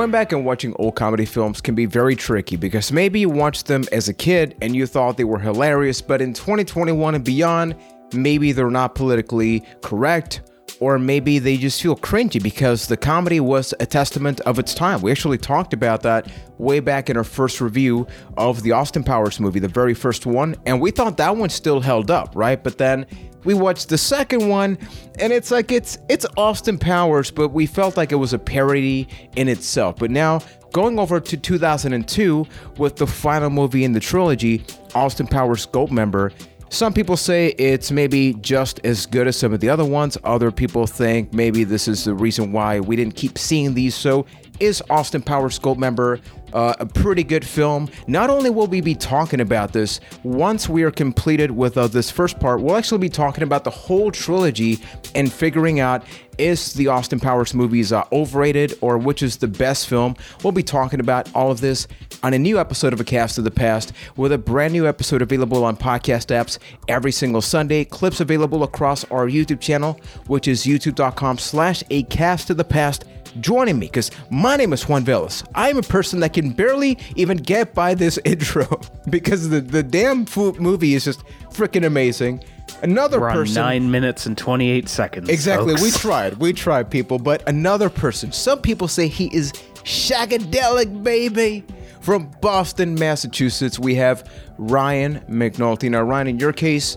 Going back and watching old comedy films can be very tricky because maybe you watched them as a kid and you thought they were hilarious, but in 2021 and beyond, maybe they're not politically correct or maybe they just feel cringy because the comedy was a testament of its time. We actually talked about that way back in our first review of the Austin Powers movie, the very first one, and we thought that one still held up, right? But then we watched the second one and it's like it's it's Austin Powers, but we felt like it was a parody in itself. But now going over to 2002 with the final movie in the trilogy, Austin Powers Goldmember, some people say it's maybe just as good as some of the other ones. Other people think maybe this is the reason why we didn't keep seeing these. So, is Austin Powers Goldmember uh, a pretty good film? Not only will we be talking about this, once we are completed with uh, this first part, we'll actually be talking about the whole trilogy and figuring out is the Austin Powers movies uh, overrated or which is the best film. We'll be talking about all of this on a new episode of A Cast of the Past with a brand new episode available on podcast apps every single Sunday. Clips available across our YouTube channel, which is youtube.com slash A Cast of the Past joining me because my name is Juan Velas. I'm a person that can barely even get by this intro because the, the damn movie is just freaking amazing. Another person. nine minutes and 28 seconds. Exactly. folks. We tried. We tried, people. But another person. Some people say he is shagadelic, baby. From Boston, Massachusetts, we have Ryan McNulty. Now, Ryan, in your case,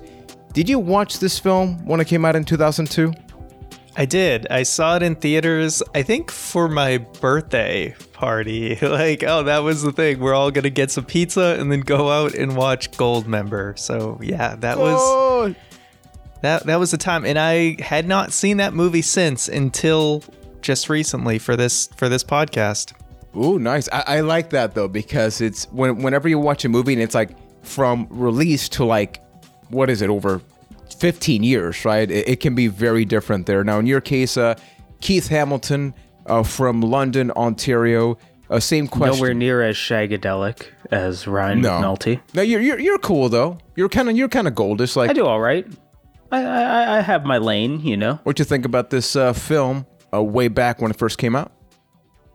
did you watch this film when it came out in 2002? I did. I saw it in theaters, I think for my birthday party. Like, oh, that was the thing. We're all going to get some pizza and then go out and watch Goldmember. So, yeah, that was Oh, that that was the time and I had not seen that movie since until just recently for this for this podcast. Ooh, nice. I, I like that though because it's when whenever you watch a movie and it's like from release to like what is it over 15 years, right? It, it can be very different there. Now, in your case, uh, Keith Hamilton uh, from London, Ontario. Uh, same question. Nowhere near as shagadelic as Ryan no. McNulty. No, you're, you're you're cool though. You're kind of you're kind of goldish. Like, I do all right. I, I, I have my lane, you know. what you think about this uh, film uh, way back when it first came out?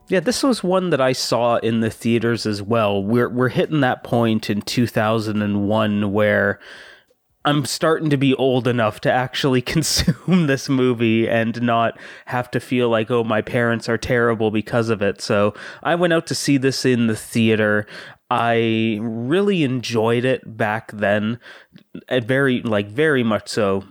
Yeah, this was one that I saw in the theaters as well. We're we're hitting that point in 2001 where I'm starting to be old enough to actually consume this movie and not have to feel like oh my parents are terrible because of it. So, I went out to see this in the theater. I really enjoyed it back then. Very like very much so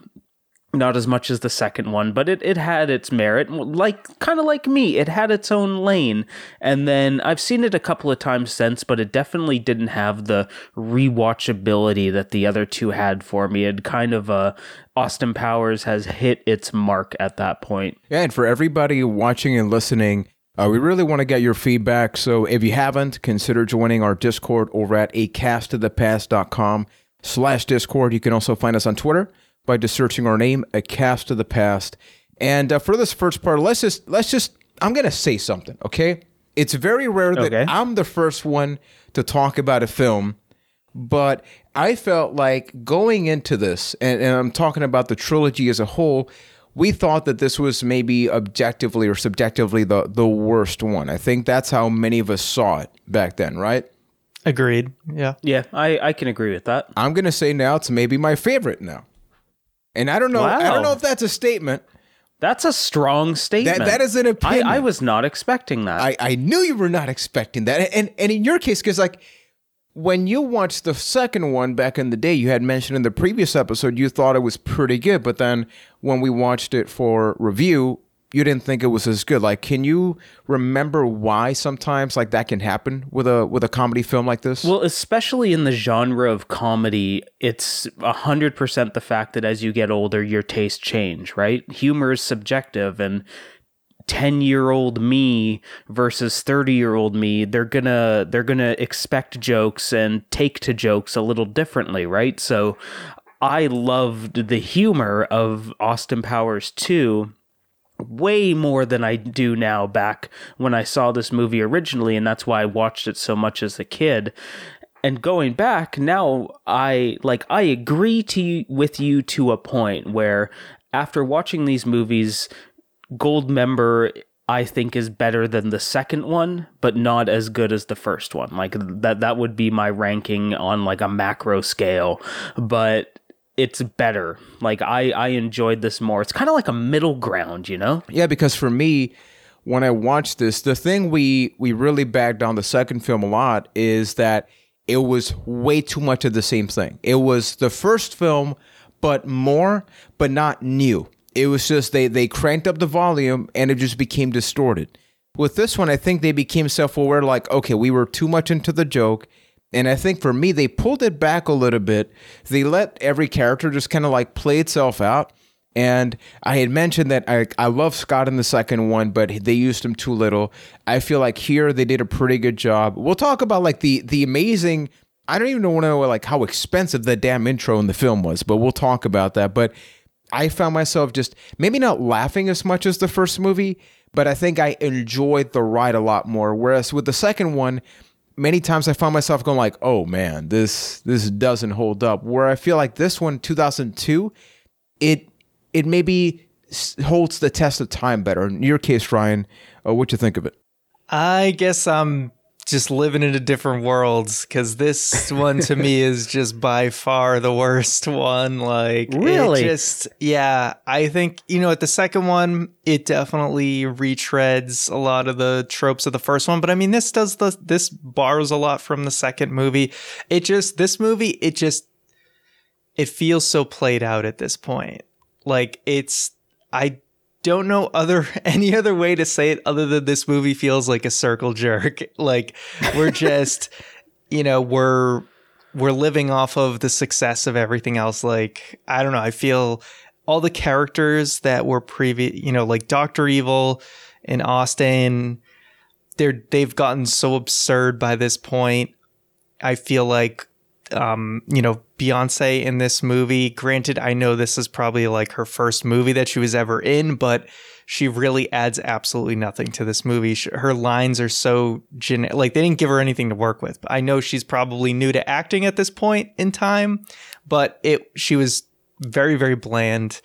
not as much as the second one, but it, it had its merit. Like kind of like me, it had its own lane. And then I've seen it a couple of times since, but it definitely didn't have the rewatchability that the other two had for me. It kind of uh Austin Powers has hit its mark at that point. Yeah, and for everybody watching and listening, uh, we really want to get your feedback. So if you haven't, consider joining our Discord over at acastofthepast.com slash Discord. You can also find us on Twitter by just searching our name, A Cast of the Past. And uh, for this first part, let's just let's just I'm gonna say something, okay? It's very rare that Okay. I'm the first one to talk about a film, but I felt like going into this, and, and I'm talking about the trilogy as a whole, we thought that this was maybe objectively or subjectively the the worst one. I think that's how many of us saw it back then, right? Agreed. Yeah. Yeah, I, I can agree with that. I'm gonna say now it's maybe my favorite now. And I don't know. I don't know if that's a statement. That's a strong statement. that is an opinion. I, I was not expecting that. I, I knew you were not expecting that. And and in your case, because like when you watched the second one back in the day, you had mentioned in the previous episode you thought it was pretty good, but then when we watched it for review, you didn't think it was as good. Like, can you remember why sometimes like that can happen with a with a comedy film like this? Well, especially in the genre of comedy, it's 100% the fact that as you get older, your tastes change, right? Humor is subjective and 10 year old me versus 30 year old me they're gonna they're gonna expect jokes and take to jokes a little differently right so i loved the humor of austin powers 2 way more than I do now back when I saw this movie originally, and that's why I watched it so much as a kid. And going back now, I like I agree to you, with you to a point where after watching these movies, Gold Member I think is better than the second one, but not as good as the first one. Like that that would be my ranking on like a macro scale, but it's better. Like I I enjoyed this more. It's kind of like a middle ground, you know? Yeah, because for me, when I watched this, the thing we we really bagged on the second film a lot is that it was way too much of the same thing. It was the first film, but more, but not new. It was just they they cranked up the volume and it just became distorted. With this one, I think they became self-aware, like, okay, we were too much into the joke. And I think for me, they pulled it back a little bit. They let every character just kind of like play itself out. And I had mentioned that I, I love Scott in the second one, but they used him too little. I feel like here they did a pretty good job. We'll talk about like the the amazing. I don't even want to know like how expensive the damn intro in the film was, but we'll talk about that. But I found myself just maybe not laughing as much as the first movie, but I think I enjoyed the ride a lot more. Whereas with the second one, many times I found myself going like, "Oh man, this this doesn't hold up." Where I feel like this one, 2002, it it maybe holds the test of time better. In your case, Ryan, uh, what you think of it? I guess I'm just living in a different worlds because this one to me is just by far the worst one. Like, really? just, yeah, I think, you know, at the second one, it definitely retreads a lot of the tropes of the first one. But I mean, this does the, this borrows a lot from the second movie. It just, this movie, it just, it feels so played out at this point. Like, it's, I don't know other any other way to say it other than this movie feels like a circle jerk. Like we're just, you know, we're we're living off of the success of everything else. Like I don't know, I feel all the characters that were previous, you know, like Doctor Evil and Austin, they're they've gotten so absurd by this point. I feel like um, you know, Beyonce in this movie. Granted, I know this is probably like her first movie that she was ever in, but she really adds absolutely nothing to this movie. Her lines are so gen- like they didn't give her anything to work with. I know she's probably new to acting at this point in time, but it she was very very bland.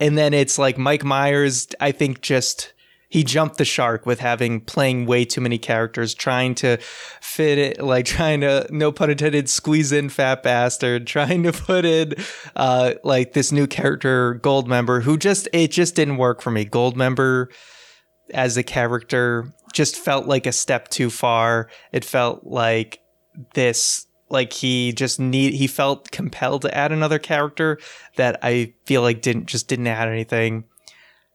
And then it's like Mike Myers, I think just he jumped the shark with having playing way too many characters, trying to fit it, like trying to, no pun intended, squeeze in Fat Bastard, trying to put in, uh, like this new character, Gold Member, who just, it just didn't work for me. Gold Member as a character just felt like a step too far. It felt like this like he just need he felt compelled to add another character that I feel like didn't just didn't add anything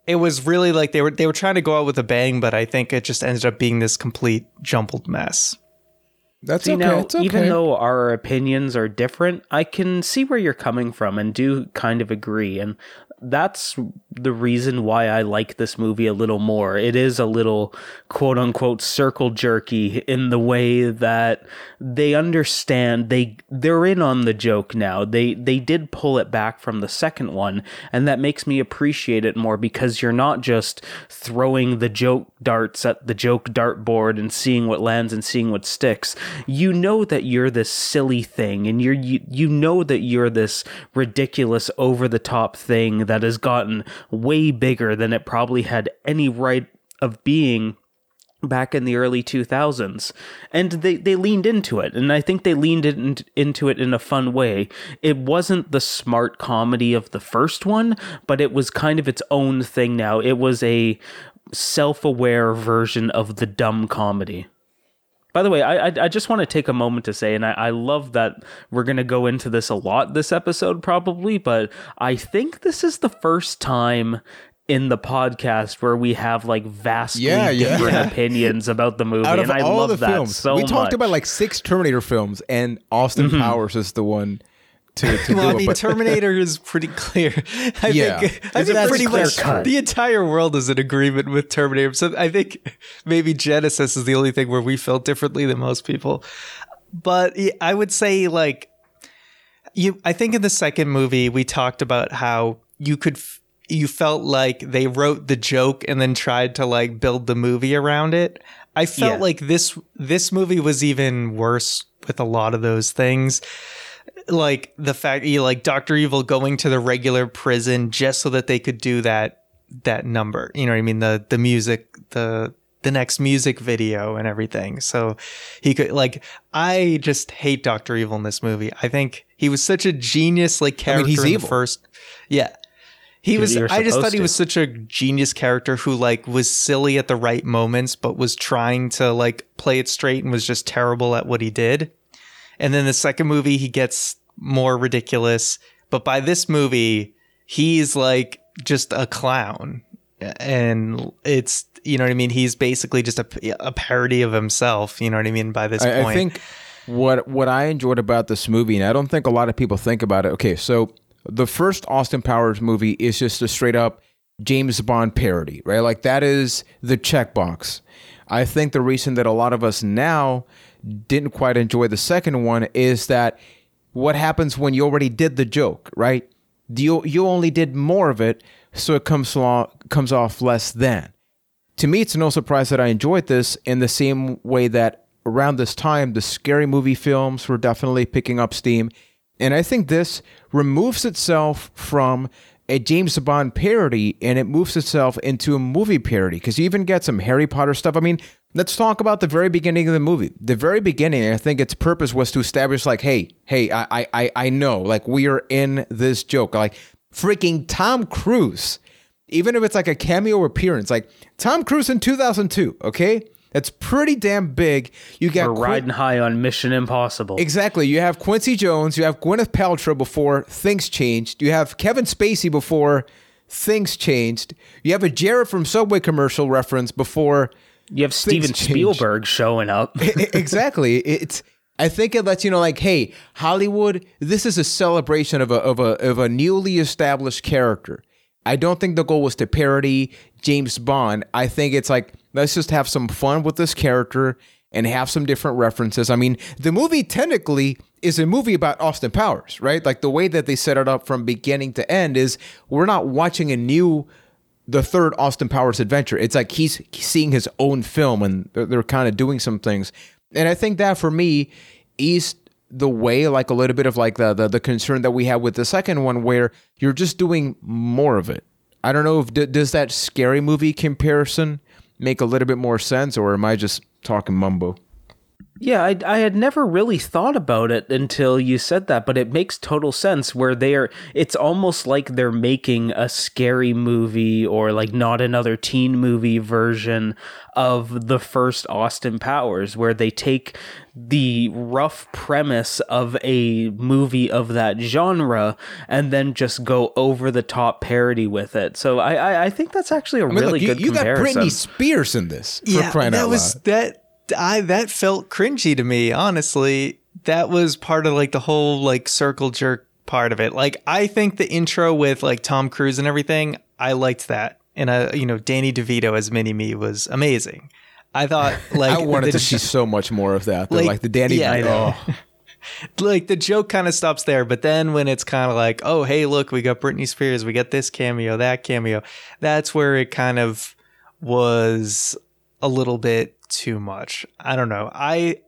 it was really like they were they were trying to go out with a bang, but I think it just ended up being this complete jumbled mess. That's See, okay. now, it's okay. even though our opinions are different, I can see where you're coming from and do kind of agree. And that's the reason why I like this movie a little more. It is a little quote unquote circle jerky in the way that they understand they they're in on the joke now. They they did pull it back from the second one and that makes me appreciate it more because you're not just throwing the joke darts at the joke dartboard and seeing what lands and seeing what sticks. You know that you're this silly thing and you're you, you know that you're this ridiculous over the top thing that has gotten way bigger than it probably had any right of being back in the early 2000s and they, they leaned into it. And i think they leaned in, into it in a fun way. It wasn't the smart comedy of the first one but it was kind of its own thing now. It was a self-aware version of the dumb comedy by the way, I, I, I just want to take a moment to say, and I, I love that we're going to go into this a lot this episode, probably, but I think this is the first time in the podcast where we have like vastly Yeah, different Yeah. opinions about the movie, out of and I all love the that films, so we much. Mm-hmm. talked about like six Terminator films, and Austin Powers is the one to, to Well, do I mean, it. But Terminator is pretty clear. I Yeah. think I It's think a pretty clear much cut. the entire world is in agreement with Terminator. So I think maybe Genisys is the only thing where we felt differently than most people. But I would say like you. I think in the second movie we talked about how you could you felt like they wrote the joke and then tried to like build the movie around it. I felt Yeah. like this this movie was even worse with a lot of those things like the fact you like Doctor Evil going to the regular prison just so that they could do that that number. You know what I mean? The the music, the the next music video and everything. So he could like I just hate Doctor Evil in this movie. I think he was such a genius like character he's in evil. the first. Yeah. He was I just thought supposed he was such a genius character who like was silly at the right moments but was trying to like play it straight and was just terrible at what he did. And then the second movie he gets more ridiculous, but by this movie he's like just a clown and it's you know what I mean. He's basically just a, a parody of himself. You know what I mean. By this I, point, I think what what I enjoyed about this movie, and I don't think a lot of people think about it. Okay, so the first Austin Powers movie is just a straight up James Bond parody, right? Like that is the checkbox. I think the reason that a lot of us now didn't quite enjoy the second one is that what happens when you already did the joke, right? You you only did more of it, so it comes along, comes off less than to me, it's no surprise that I enjoyed this in the same way that around this time, the scary movie films were definitely picking up steam. And I think this removes itself from a James Bond parody and it moves itself into a movie parody because you even get some Harry Potter stuff. I mean, let's talk about the very beginning of the movie. The very beginning, I think its purpose was to establish, like, hey, hey, I, I, I know, like, we are in this joke. Like, freaking Tom Cruise even if it's like a cameo appearance, like Tom Cruise in 2002, okay? That's pretty damn big. You got We're Quin- riding high on Mission Impossible. Exactly. You have Quincy Jones, you have Gwyneth Paltrow before things changed. You have Kevin Spacey before things changed. You have a Jared from Subway commercial reference before you have Steven changed. Spielberg showing up. Exactly. It's I think it lets you know like, hey, Hollywood, this is a celebration of a of a of a newly established character. I don't think the goal was to parody James Bond. I think it's like let's just have some fun with this character and have some different references. I mean, the movie technically is a movie about Austin Powers, right? Like the way that they set it up from beginning to end is we're not watching a new the third Austin Powers adventure. It's like he's seeing his own film and they're, they're kind of doing some things. And I think that for me is the way like a little bit of like the, the the concern that we have with the second one where you're just doing more of it. I don't know if does that scary movie comparison make a little bit more sense or am I just talking mumbo? Yeah, I, I had never really thought about it until you said that, but it makes total sense where they are. It's almost like they're making a scary movie or like not another teen movie version of the first Austin Powers, where they take the rough premise of a movie of that genre and then just go over the top parody with it. So I I, I think that's actually a I mean, really look, you, good you got comparison. Britney Spears in this for yeah, crying that out was loud. that I that felt cringy to me. Honestly, that was part of like the whole like circle jerk part of it. Like I think the intro with like Tom Cruise and everything, I liked that, and uh, you know Danny DeVito as Mini Me was amazing. I thought like I wanted the to see so much more of that. Like, like, the Danny yeah, oh. like the joke kind of stops there, but then when it's kind of like, oh hey, look, we got Britney Spears, we got this cameo, that cameo, that's where it kind of was a little bit too much. I don't know. I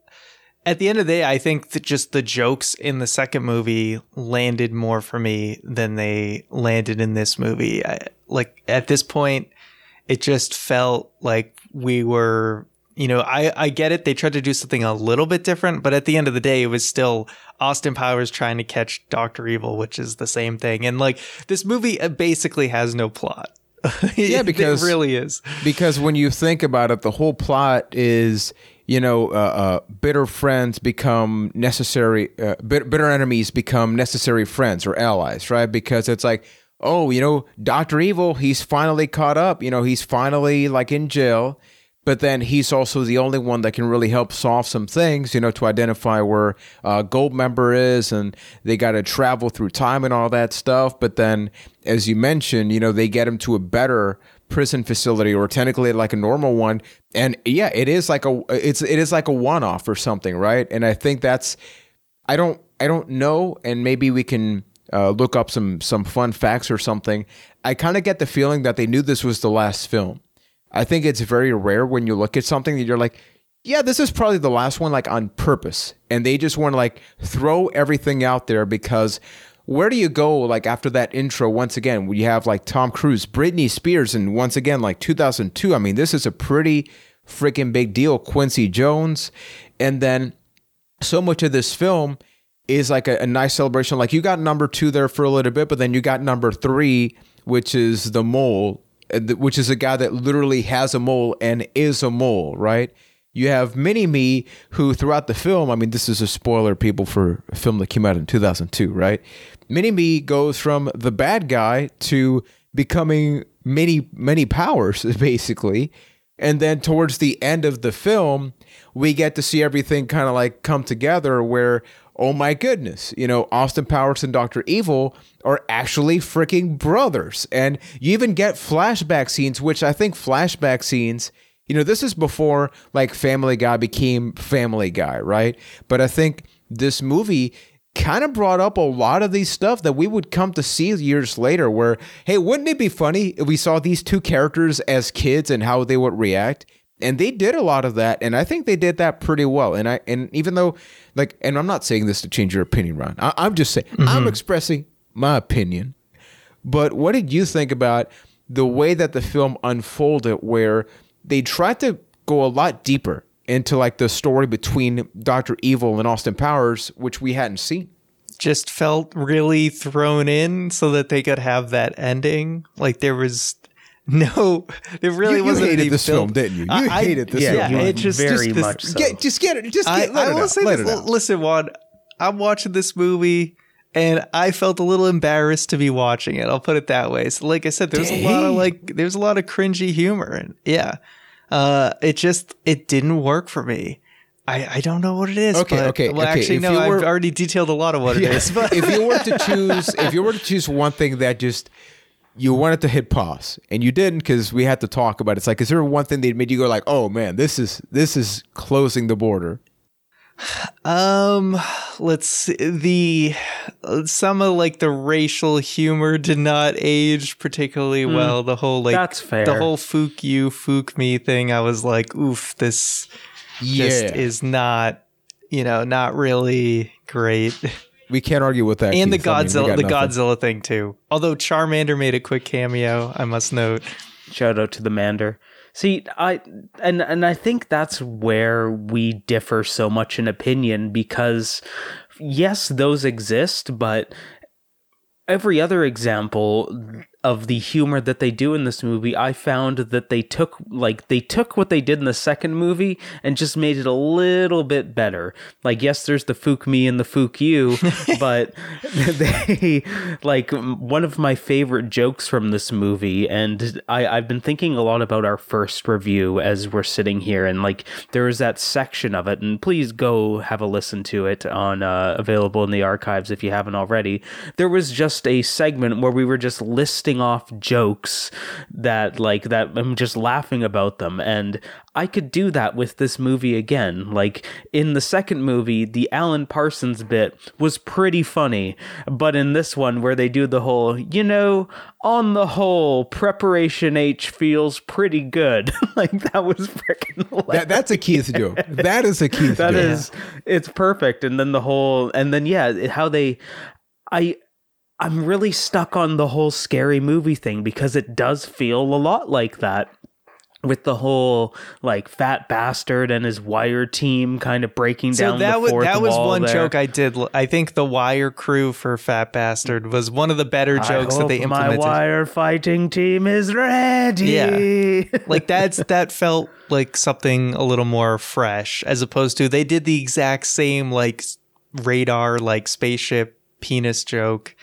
at the end of the day, I think that just the jokes in the second movie landed more for me than they landed in this movie. I, like at this point, it just felt like we were you know I, I get it they tried to do something a little bit different but at the end of the day it was still austin powers trying to catch dr evil which is the same thing and like this movie uh, basically has no plot Yeah, because- it really is because when you think about it, the whole plot is you know uh, uh, bitter friends become necessary, uh, bit- bitter enemies become necessary friends or allies, right? Because it's like, oh, you know, Doctor Evil, he's finally caught up. You know, he's finally like in jail. But then he's also the only one that can really help solve some things, you know, to identify where uh, Gold Member is, and they got to travel through time and all that stuff. But then, as you mentioned, you know, they get him to a better prison facility, or technically like a normal one. And yeah, it is like a it's it is like a one off or something, right? And I think that's I don't I don't know, and maybe we can uh, look up some some fun facts or something. I kind of get the feeling that they knew this was the last film. I think it's very rare when you look at something that you're like, yeah, this is probably the last one, like on purpose, and they just want to like throw everything out there because where do you go like after that intro once again we have like tom cruise britney spears and once again like 2002 i mean this is a pretty freaking big deal quincy jones. And then so much of this film is like a, a nice celebration. Like you got number two there for a little bit but then you got number three which is the mole Uh, which is a guy that literally has a mole and is a mole right you have Mini Me, who throughout the film, I mean, this is a spoiler, people, for a film that came out in 2002, right? Mini Me goes from the bad guy to becoming many, many powers, basically. And then towards the end of the film, we get to see everything kind of like come together where, oh my goodness, you know, Austin Powers and Dr. Evil are actually freaking brothers. And you even get flashback scenes, which I think flashback scenes you know, this is before like Family Guy became Family Guy, right? But I think this movie kind of brought up a lot of these stuff that we would come to see years later where hey wouldn't it be funny if we saw these two characters as kids and how they would react and they did a lot of that and i think they did that pretty well and i and even though like and i'm not saying this to change your opinion ron I, am just saying mm-hmm. i'm expressing my opinion but what did you think about the way that the film unfolded where they tried to go a lot deeper into like the story between Doctor Evil and Austin Powers, which we hadn't seen. Just felt really thrown in so that they could have that ending. Like there was no, it really you, wasn't. You hated this film, didn't you? You I, hated this yeah, film. Yeah, it just very just, much. So. Get, just get it. Just get, I, let I will say let this. Listen, Juan, I'm watching this movie and I felt a little embarrassed to be watching it. I'll put it that way. So, like I said, there's Dang. a lot of like, there's a lot of cringy humor, and yeah, uh, it just it didn't work for me. I, I don't know what it is. Okay, but, okay. Well, okay. actually, if no. Were, I've already detailed a lot of what it yeah, is. But if you were to choose, if you were to choose one thing that just you wanted to hit pause and you didn't because we had to talk about it. It's like, is there one thing that made you go like, oh man, this is this is closing the border? Um, let's see. The some of like the racial humor did not age particularly mm, well. The whole like that's fair. The whole "fook you, fook me" thing. I was like, oof, this yeah. just is not, you know, not really great. We can't argue with that. And Keith. the Godzilla, I mean, the Godzilla thing too. Although Charmander made a quick cameo, I must note. Shout out to the Mander. See, I and and I think that's where we differ so much in opinion because yes, those exist, but every other example of the humor that they do in this movie, I found that they took like they took what they did in the second movie and just made it a little bit better. Like yes, there's the fook me and the fook you, but they like one of my favorite jokes from this movie, and I, I've been thinking a lot about our first review as we're sitting here, and like there is that section of it, and please go have a listen to it on uh, available in the archives if you haven't already. There was just a segment where we were just listing off jokes that like that I'm just laughing about them and I could do that with this movie again. Like in the second movie, the Alan Parsons bit was pretty funny, but in this one where they do the whole, you know, on the whole, preparation H feels pretty good. like that was freaking that, that's a Keith joke. That is a Keith That joke. is, it's perfect. And then the whole and then yeah, how they I I'm really stuck on the whole scary movie thing because it does feel a lot like that with the whole like fat bastard and his wire team kind of breaking so down that was that was one there. joke I did. I think the wire crew for fat bastard was one of the better jokes that they implemented. My wire fighting team is ready. Yeah, like that's that felt like something a little more fresh as opposed to they did the exact same like radar like spaceship penis joke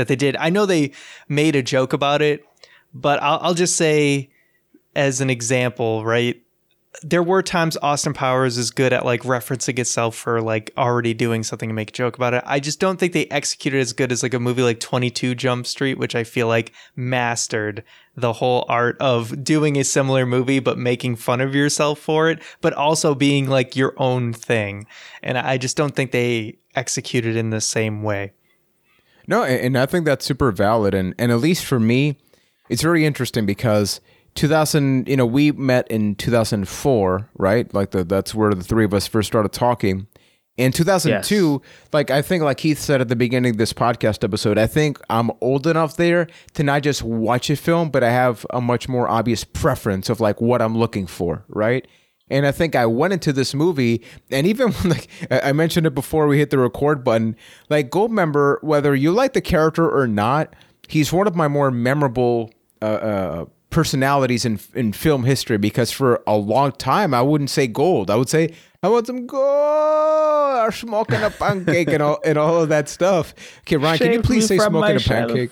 that they did. I know they made a joke about it, but I'll, I'll just say, as an example, right? There were times Austin Powers is good at like referencing itself for like already doing something to make a joke about it. I just don't think they executed as good as like a movie like 22 Jump Street, which I feel like mastered the whole art of doing a similar movie but making fun of yourself for it, but also being like your own thing. And I just don't think they executed in the same way. No, and I think that's super valid. And, and at least for me, it's very interesting because 2000, you know, we met in 2004, right? Like the, that's where the three of us first started talking. In 2002, like I think, like Keith said at the beginning of this podcast episode, I think I'm old enough there to not just watch a film, but I have a much more obvious preference of like what I'm looking for, right? And I think I went into this movie, and even when, like I I mentioned it before we hit the record button, like Goldmember, whether you like the character or not, he's one of my more memorable uh, uh, personalities in in film history because for a long time I wouldn't say gold. I would say I want some gold or smoking a pancake and all and all of that stuff. Okay, Ryan, can you please say smoking a myself. pancake?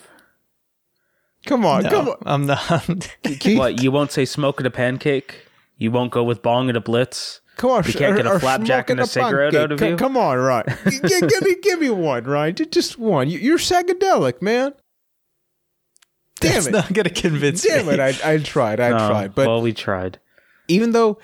Come on, come on. I'm not. What you won't say smoking a pancake? You won't go with bong and a blitz? Come on, You can't get a or- or flapjack and a smoking cigarette out of Co- you? Come on, Ryan. G- g- give me, give me one, Ryan. Just one. You- You're psychedelic, man. Damn That's it! not gonna convince you. Damn me. it! I, I tried. I No, tried, but well, we tried. even though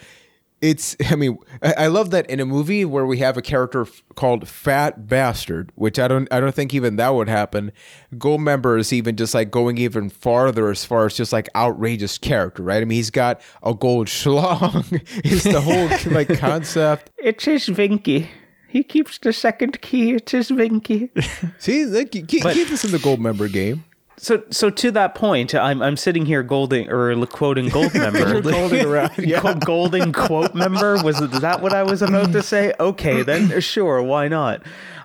it's i mean I, I love that in a movie where we have a character f- called fat bastard which i don't i don't think even that would happen gold member is even just like going even farther as far as just like outrageous character right i mean he's got a gold schlong it's the whole like concept It is his Vinky. He keeps the second key. It is his Vinky. see like, keep, keep this in the gold member game So, so to that point, I'm I'm sitting here golding or quoting gold member. Golding around yeah quote member was that what I was about to say? Okay, then sure, why not?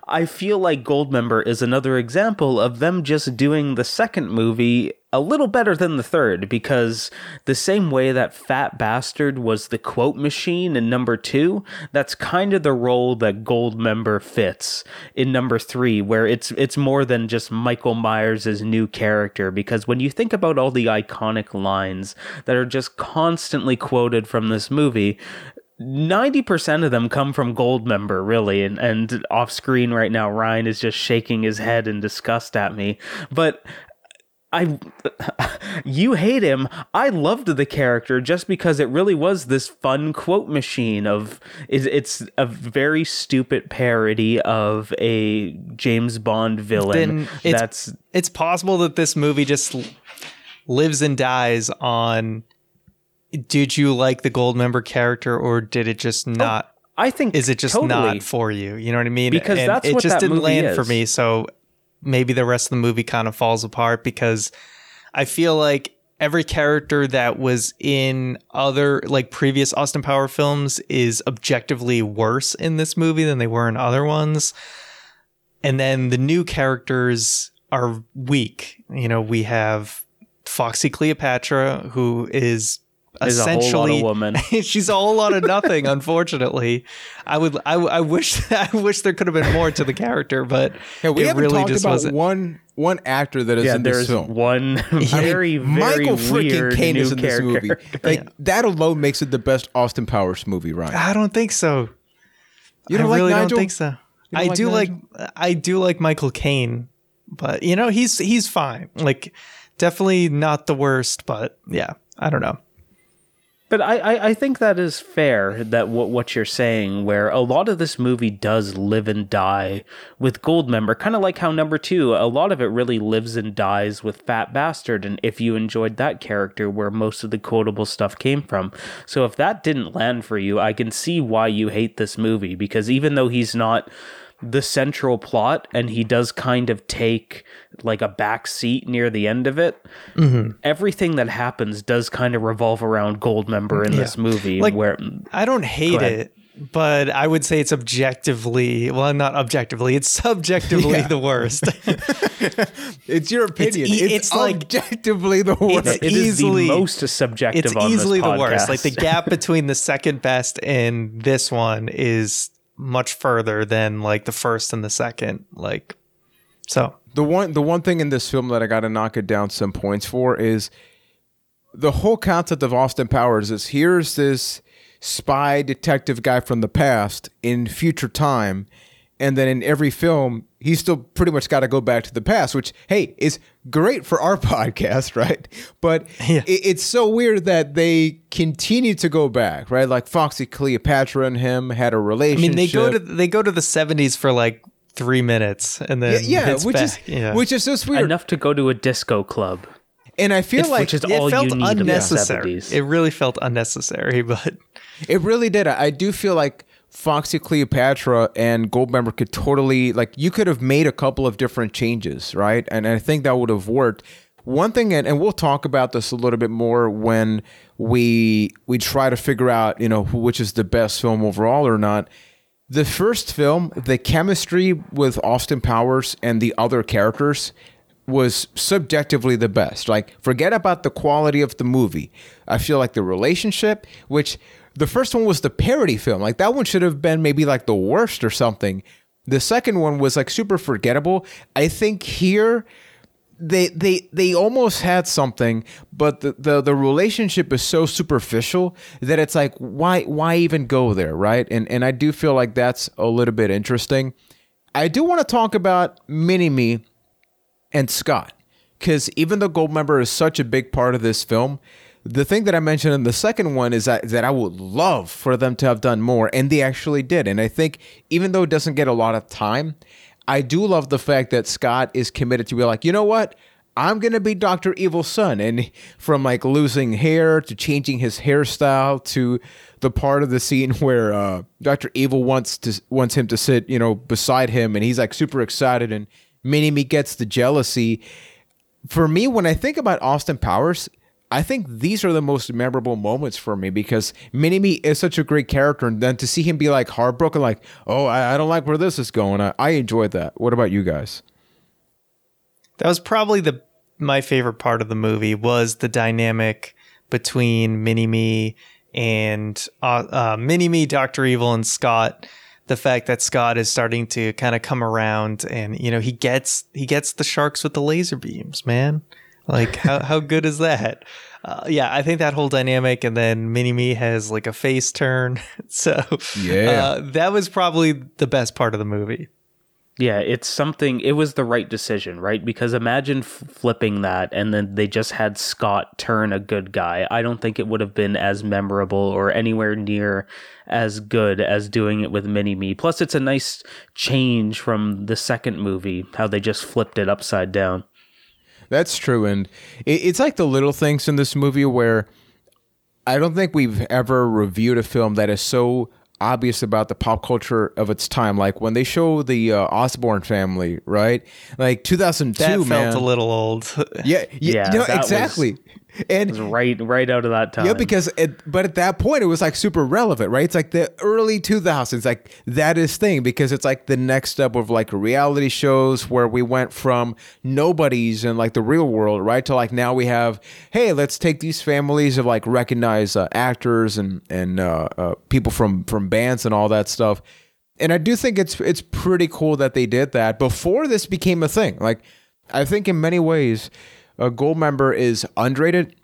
I feel like Goldmember is another example of them just doing the second movie a little better than the third because the same way that Fat Bastard was the quote machine in number 2, that's kind of the role that Goldmember fits in number 3 where it's it's more than just Michael Myers' new character because when you think about all the iconic lines that are just constantly quoted from this movie, 90% of them come from Goldmember, really. And, and off screen right now, Ryan is just shaking his head in disgust at me. But I, you hate him. I loved the character just because it really was this fun quote machine of, it's, it's a very stupid parody of a James Bond villain. It's- that's, it's possible that this movie just lives and dies on did you like the gold member character or did it just oh, not I think, is it just totally. not for you you know what i mean Because And that's it what just that didn't movie land for me so maybe the rest of the movie kind of falls apart because i feel like every character that was in other like previous austin power films is objectively worse in this movie than they were in other ones and then the new characters are weak. You know, we have Foxy Cleopatra, who is Is a whole lot of essentially woman. she's a whole lot of nothing. unfortunately, I would I, I wish I wish there could have been more to the character, but yeah, we it haven't really talked just about wasn't. one one actor that is Yeah, in this film one very, very Michael freaking weird Caine new is in this character. movie. Like that alone makes it the best Austin Powers movie, Ryan. I don't think so. You don't I like really Nigel? don't think so. I like do like I do like Michael Caine, but you know he's he's fine. Like definitely not the worst, but yeah, I don't know. But I, I, I think that is fair that what what you're saying, where a lot of this movie does live and die with Goldmember, kind of like how number two, a lot of it really lives and dies with Fat Bastard, and if you enjoyed that character, where most of the quotable stuff came from. So if that didn't land for you, I can see why you hate this movie because even though he's not the central plot and he does kind of take like a back seat near the end of it mm-hmm. everything that happens does kind of revolve around goldmember in this movie Like- where I don't hate it, but I would say it's objectively well, not objectively, it's subjectively Yeah. the worst. It's your opinion. It's, e- it's like- objectively the worst. It's it is easily- the most subjective it's on easily this the worst. Like the gap between the second best and this one is much further than like the first and the second. Like so the one the one thing in this film that I got to knock it down some points for is the whole concept of Austin Powers is here's this spy detective guy from the past in future time and then in every film he's still pretty much got to go back to the past which hey is great for our podcast right but Yeah. it, it's so weird that they continue to go back right like foxy cleopatra and him had a relationship i mean they go to they go to the seventies for like three minutes and then yeah, yeah which back. is yeah. which is so weird enough to go to a disco club and i feel like which is it all felt you need unnecessary. 70s It really felt unnecessary, but It really did. I I do feel like Foxy Cleopatra and Goldmember could totally like you could have made a couple of different changes, right? And I think that would have worked. One thing, and, and we'll talk about this a little bit more when we we try to figure out, you know, which is the best film overall or not. The first film, the chemistry with Austin Powers and the other characters was subjectively the best. Like, forget about the quality of the movie. I feel like the relationship, which the first one was the parody film, like that one should have been maybe like the worst or something. The second one was like super forgettable. I think here they they they almost had something, but the, the the relationship is so superficial that it's like why why even go there, right? And and I do feel like that's a little bit interesting. I do want to talk about Mini Me and Scott. Because even though Goldmember is such a big part of this film, the thing that I mentioned in the second one is that, that I would love for them to have done more, and they actually did. And I think even though it doesn't get a lot of time, I do love the fact that Scott is committed to be like, you know what? I'm gonna be Doctor Evil's son, and from like losing hair to changing his hairstyle to the part of the scene where uh, Doctor Evil wants to wants him to sit, you know, beside him, and he's like super excited, and Mini Me gets the jealousy. For me, when I think about Austin Powers, I think these are the most memorable moments for me because Mini Me is such a great character, and then to see him be like heartbroken, like, oh, I, I don't like where this is going. I, I enjoyed that. What about you guys? That was probably the my favorite part of the movie was the dynamic between Mini Me and uh, uh, Doctor Evil, and Scott the fact that Scott is starting to kind of come around and you know he gets he gets the sharks with the laser beams, man. Like how how good is that? Uh, yeah, I think that whole dynamic, and then Mini Me has like a face turn, so yeah, uh, that was probably the best part of the movie. Yeah, it's something. It was the right decision, right? Because imagine f- flipping that and then they just had Scott turn a good guy. I don't think it would have been as memorable or anywhere near as good as doing it with Mini Me. Plus, it's a nice change from the second movie, how they just flipped it upside down. That's true. And it's like the little things in this movie where I don't think we've ever reviewed a film that is so obvious about the pop culture of its time. Like when they show the uh, Osbourne family, right? Like 2002, that man. felt a little old. yeah, yeah, no, exactly. Was, and right right out of that time. yeah because it, but at that point it was like super relevant right? It's like the early 2000s like that is thing because it's like the next step of like reality shows where we went from nobodies in like the real world right to like now we have hey let's take these families of like recognized uh, actors and and uh, uh, people from from bands and all that stuff. And i do think it's it's pretty cool that they did that before this became a thing. Like i think in many ways a gold member is underrated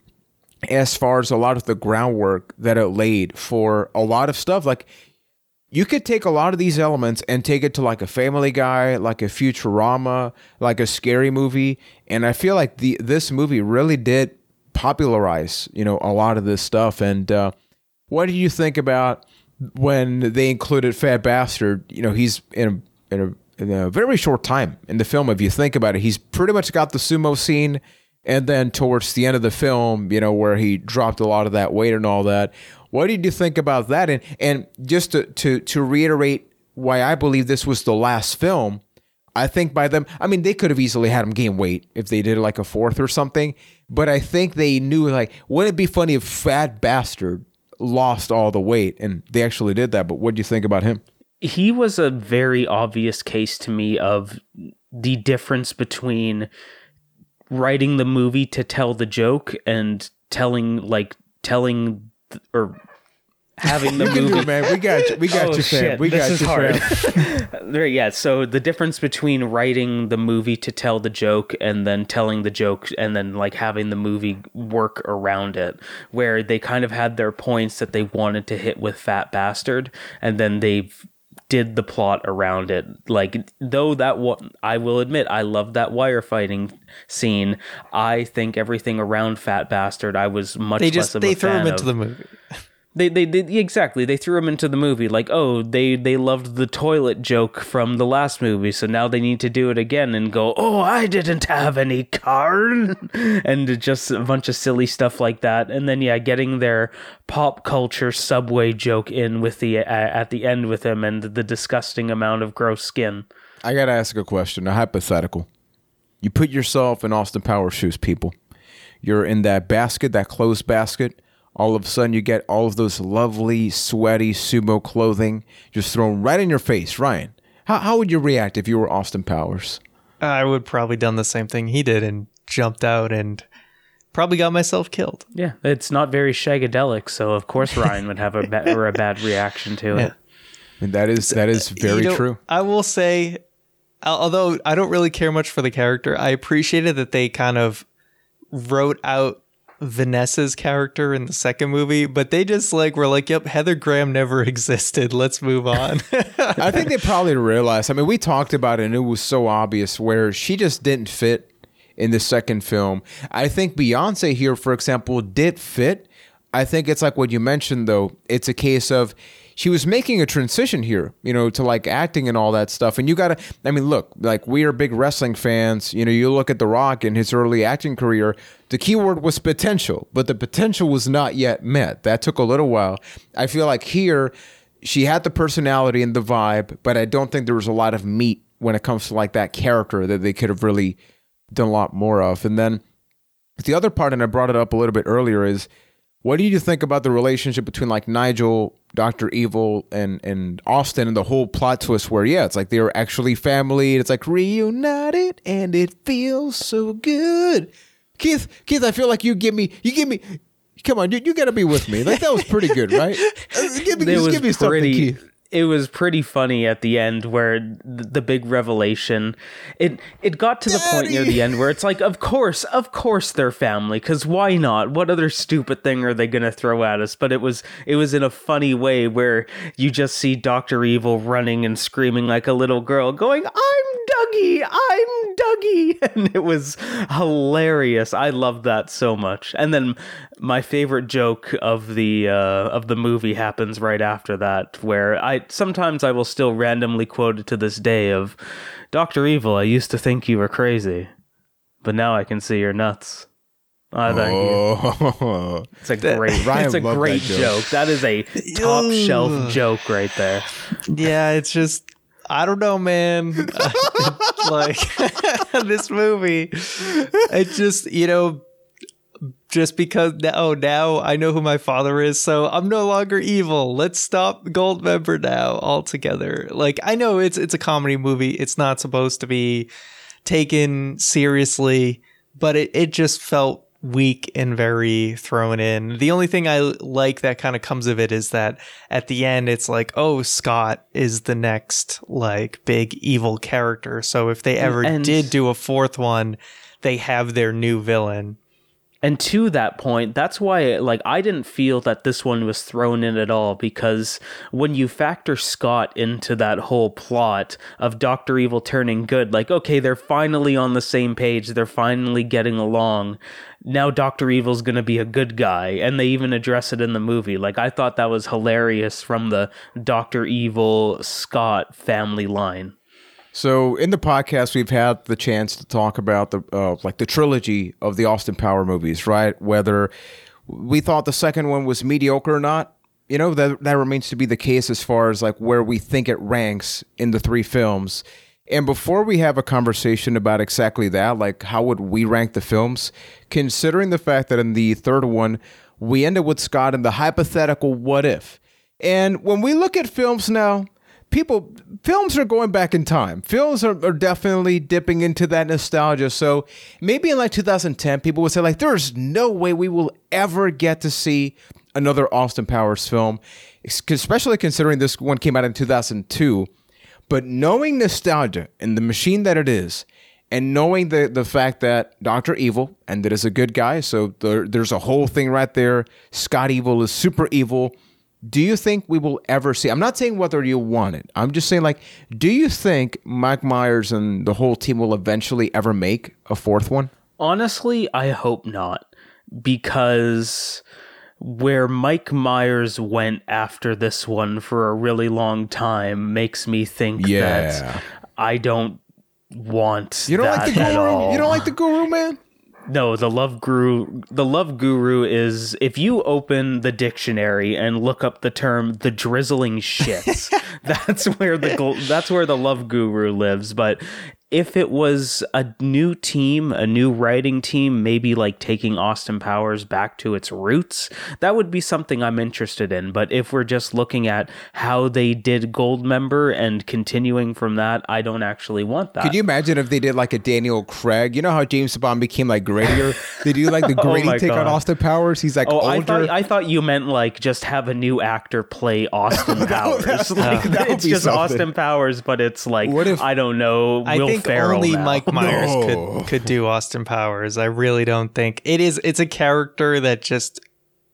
as far as a lot of the groundwork that it laid for a lot of stuff. Like you could take a lot of these elements and take it to like a Family Guy, like a Futurama, like a scary movie, and I feel like the this movie really did popularize you know a lot of this stuff. And uh, what do you think about when they included Fat Bastard? You know, he's in a, in a in a very short time in the film. If you think about it, he's pretty much got the sumo scene and then towards the end of the film, you know, where he dropped a lot of that weight and all that. What did you think about that? And and just to to to reiterate why I believe this was the last film, I think by them, I mean, they could have easily had him gain weight if they did like a fourth or something. But I think they knew like, wouldn't it be funny if Fat Bastard lost all the weight? And they actually did that. But what do you think about him? He was a very obvious case to me of the difference between writing the movie to tell the joke and telling like telling th- or having the movie. It, man, we got you. We got oh, you, fam. We this got you, hard. there, yeah. So the difference between writing the movie to tell the joke and then telling the joke and then like having the movie work around it, where they kind of had their points that they wanted to hit with Fat Bastard, and then they've did the plot around it. Like though that wa- I will admit I love that wire fighting scene. I think everything around Fat Bastard I was much they just less of they a threw fan him into of. the movie. They, they, they exactly they threw him into the movie like oh they they loved the toilet joke from the last movie so now they need to do it again and go oh I didn't have any car and just a bunch of silly stuff like that and then yeah getting their pop culture subway joke in with the uh, at the end with him and the disgusting amount of gross skin. I gotta ask a question, a hypothetical. You put yourself in Austin Powers' shoes, people. You're in that basket, that closed basket all of a sudden you get all of those lovely, sweaty sumo clothing just thrown right in your face. Ryan, how, how would you react if you were Austin Powers? I would probably done the same thing he did and jumped out and probably got myself killed. Yeah, it's not very shagadelic, so of course Ryan would have a ba- or a bad reaction to it. And that is that is uh, very you know, true. I will say, although I don't really care much for the character, I appreciated that they kind of wrote out Vanessa's character in the second movie, but they just like were like, "Yep, Heather Graham never existed. Let's move on." I think they probably realized. I mean, we talked about it, and it was so obvious where she just didn't fit in the second film. I think Beyonce here, for example, did fit. I think it's like what you mentioned, though. It's a case of she was making a transition here, you know, to like acting and all that stuff. And you got to, I mean, look, like we are big wrestling fans. You know, you look at The Rock in his early acting career, the keyword was potential, but the potential was not yet met. That took a little while. I feel like here, she had the personality and the vibe, but I don't think there was a lot of meat when it comes to like that character that they could have really done a lot more of. And then the other part, and I brought it up a little bit earlier, is what do you think about the relationship between like Nigel, Doctor Evil, and and Austin, and the whole plot twist where yeah, it's like they're actually family. It's like reunited, and it feels so good. Keith, Keith, I feel like you give me, you give me. Come on, you, you got to be with me. Like that was pretty good, right? Uh, give me, just give me something, Keith it was pretty funny at the end where the big revelation it it got to the point near the end where it's like of course of course they're family cuz why not? What other stupid thing are they going to throw at us? But it was it was in a funny way where you just see Dr. Evil running and screaming like a little girl going I'm Dougie! I'm Dougie! And it was hilarious. I loved that so much. And then my favorite joke of the uh, of the movie happens right after that, where I sometimes I will still randomly quote it to this day of Doctor Evil. I used to think you were crazy, but now I can see you're nuts. Oh, thank oh. you. It's a great, Ryan it's a great that joke. joke. That is a top shelf joke right there. Yeah, it's just I don't know, man. like this movie, it just you know just because oh now I know who my father is, so I'm no longer evil. Let's stop Goldmember now altogether. Like I know it's it's a comedy movie. It's not supposed to be taken seriously, but it, it just felt weak and very thrown in. The only thing I like that kind of comes of it is that at the end it's like, oh, Scott is the next like big evil character. So if they ever and, did do a fourth one, they have their new villain and to that point that's why like i didn't feel that this one was thrown in at all because when you factor scott into that whole plot of dr evil turning good like okay they're finally on the same page they're finally getting along now dr evil's going to be a good guy and they even address it in the movie. Like i thought that was hilarious from the dr evil scott family line so in the podcast, we've had the chance to talk about the uh, like the trilogy of the Austin Power movies, right? Whether we thought the second one was mediocre or not, you know, that that remains to be the case as far as like where we think it ranks in the three films. And before we have a conversation about exactly that, like how would we rank the films, considering the fact that in the third one we ended with Scott in the hypothetical what if. And when we look at films now, people films are going back in time. Films are, are, definitely dipping into that nostalgia. So maybe in like 2010 people would say like there's no way we will ever get to see another austin powers film especially considering this one came out in 2002 but knowing nostalgia and the machine that it is and knowing the the fact that Doctor Evil and that is a good guy, so there, there's a whole thing right there. Scott Evil is super evil do you think we will ever see? I'm not saying whether you want it. I'm just saying, like, do you think Mike Myers and the whole team will eventually ever make a fourth one? Honestly, I hope not, because where Mike Myers went after this one for a really long time makes me think Yeah. that I don't want You don't that like the guru? You don't like the guru, man? No, the love guru the love guru is if you open the dictionary and look up the term the drizzling shits, that's where the that's where the love guru lives, but if it was a new team, a new writing team, maybe like taking Austin Powers back to its roots, that would be something I'm interested in. But if we're just looking at how they did Goldmember and continuing from that, I don't actually want that. Could you imagine if they did like a Daniel Craig? You know how James Bond became like grittier? they do like the Oh gritty my take on Austin Powers. He's like Oh, older. I thought I thought you meant like just have a new actor play Austin Powers. like, that it's just something. Austin Powers, but it's like What if- I don't know. I Will think Ferrell only now. Mike Myers No. could could do Austin Powers. I really don't think it is. It's a character that just